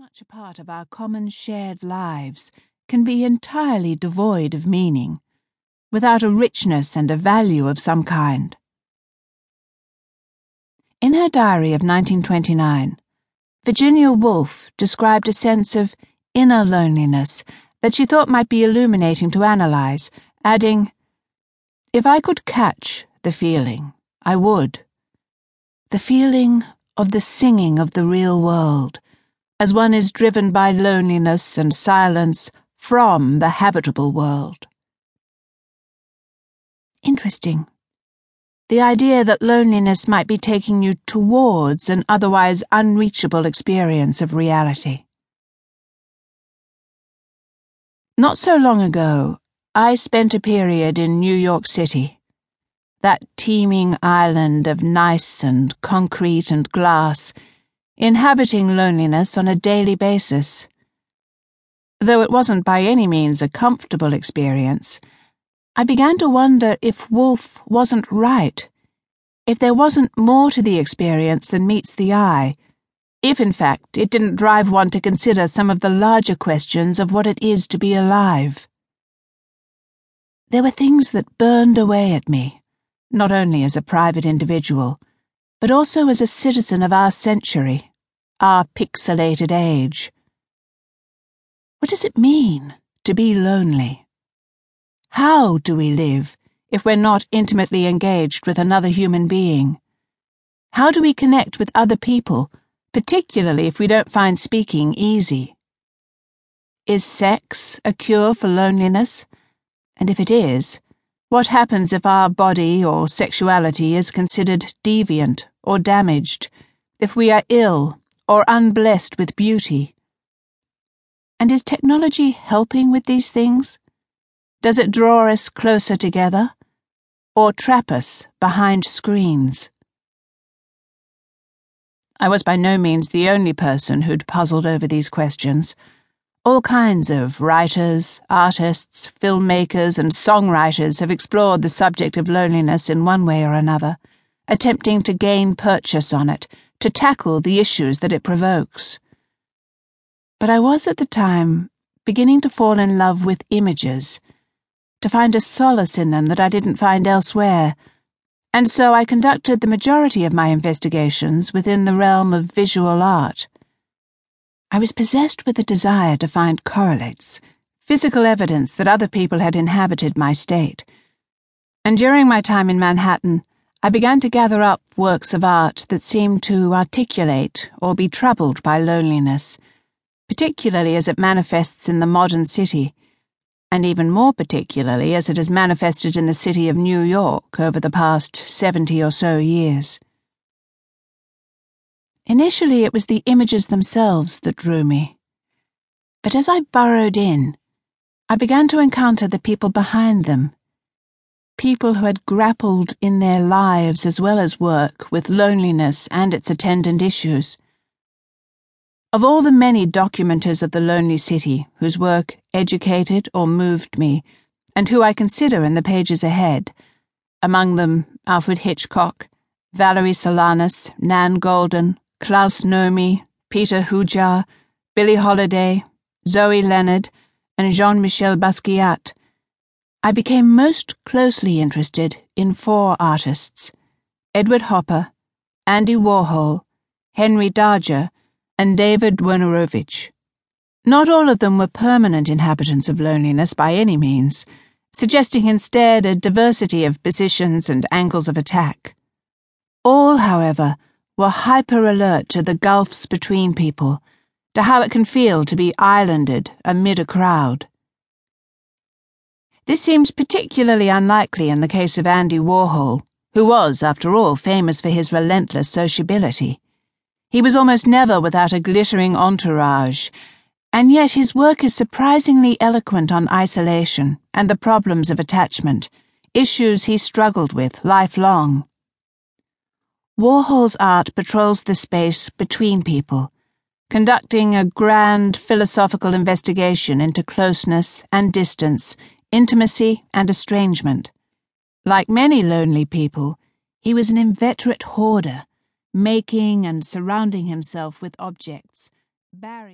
much a part of our common shared lives can be entirely devoid of meaning, without a richness and a value of some kind. In her diary of 1929, Virginia Woolf described a sense of inner loneliness that she thought might be illuminating to analyze, adding, If I could catch the feeling, I would. The feeling of the singing of the real world as one is driven by loneliness and silence from the habitable world. Interesting. The idea that loneliness might be taking you towards an otherwise unreachable experience of reality. Not so long ago, I spent a period in New York City, that teeming island of gneiss and concrete and glass inhabiting loneliness on a daily basis. Though it wasn't by any means a comfortable experience, I began to wonder if Woolf wasn't right, if there wasn't more to the experience than meets the eye, if in fact it didn't drive one to consider some of the larger questions of what it is to be alive. There were things that burned away at me, not only as a private individual, but also as a citizen of our century our pixelated age. What does it mean to be lonely? How do we live if we're not intimately engaged with another human being? How do we connect with other people, particularly if we don't find speaking easy? Is sex a cure for loneliness? And if it is, what happens if our body or sexuality is considered deviant or damaged, if we are ill or unblessed with beauty? And is technology helping with these things? Does it draw us closer together or trap us behind screens? I was by no means the only person who'd puzzled over these questions. All kinds of writers, artists, filmmakers, and songwriters have explored the subject of loneliness in one way or another, attempting to gain purchase on it to tackle the issues that it provokes. But I was at the time beginning to fall in love with images, to find a solace in them that I didn't find elsewhere, and so I conducted the majority of my investigations within the realm of visual art. I was possessed with a desire to find correlates, physical evidence that other people had inhabited my state. And during my time in Manhattan, I began to gather up works of art that seemed to articulate or be troubled by loneliness, particularly as it manifests in the modern city, and even more particularly as it has manifested in the city of New York over the past 70 or so years. Initially, it was the images themselves that drew me. But as I burrowed in, I began to encounter the people behind them people who had grappled in their lives as well as work with loneliness and its attendant issues. Of all the many documenters of the lonely city whose work educated or moved me, and who I consider in the pages ahead, among them Alfred Hitchcock, Valerie Solanas, Nan Goldin, Klaus Nomi, Peter Hujar, Billie Holiday, Zoe Leonard, and Jean Michel Basquiat, I became most closely interested in four artists Edward Hopper, Andy Warhol, Henry Darger, and David Wojnarowicz. Not all of them were permanent inhabitants of loneliness by any means, suggesting instead a diversity of positions and angles of attack. All, however, were hyper alert to the gulfs between people, to how it can feel to be islanded amid a crowd. This seems particularly unlikely in the case of Andy Warhol, who was, after all, famous for his relentless sociability. He was almost never without a glittering entourage, and yet his work is surprisingly eloquent on isolation and the problems of attachment, issues he struggled with lifelong. Warhol's art patrols the space between people, conducting a grand philosophical investigation into closeness and distance intimacy, and estrangement. Like many lonely people, he was an inveterate hoarder, making and surrounding himself with objects. Barry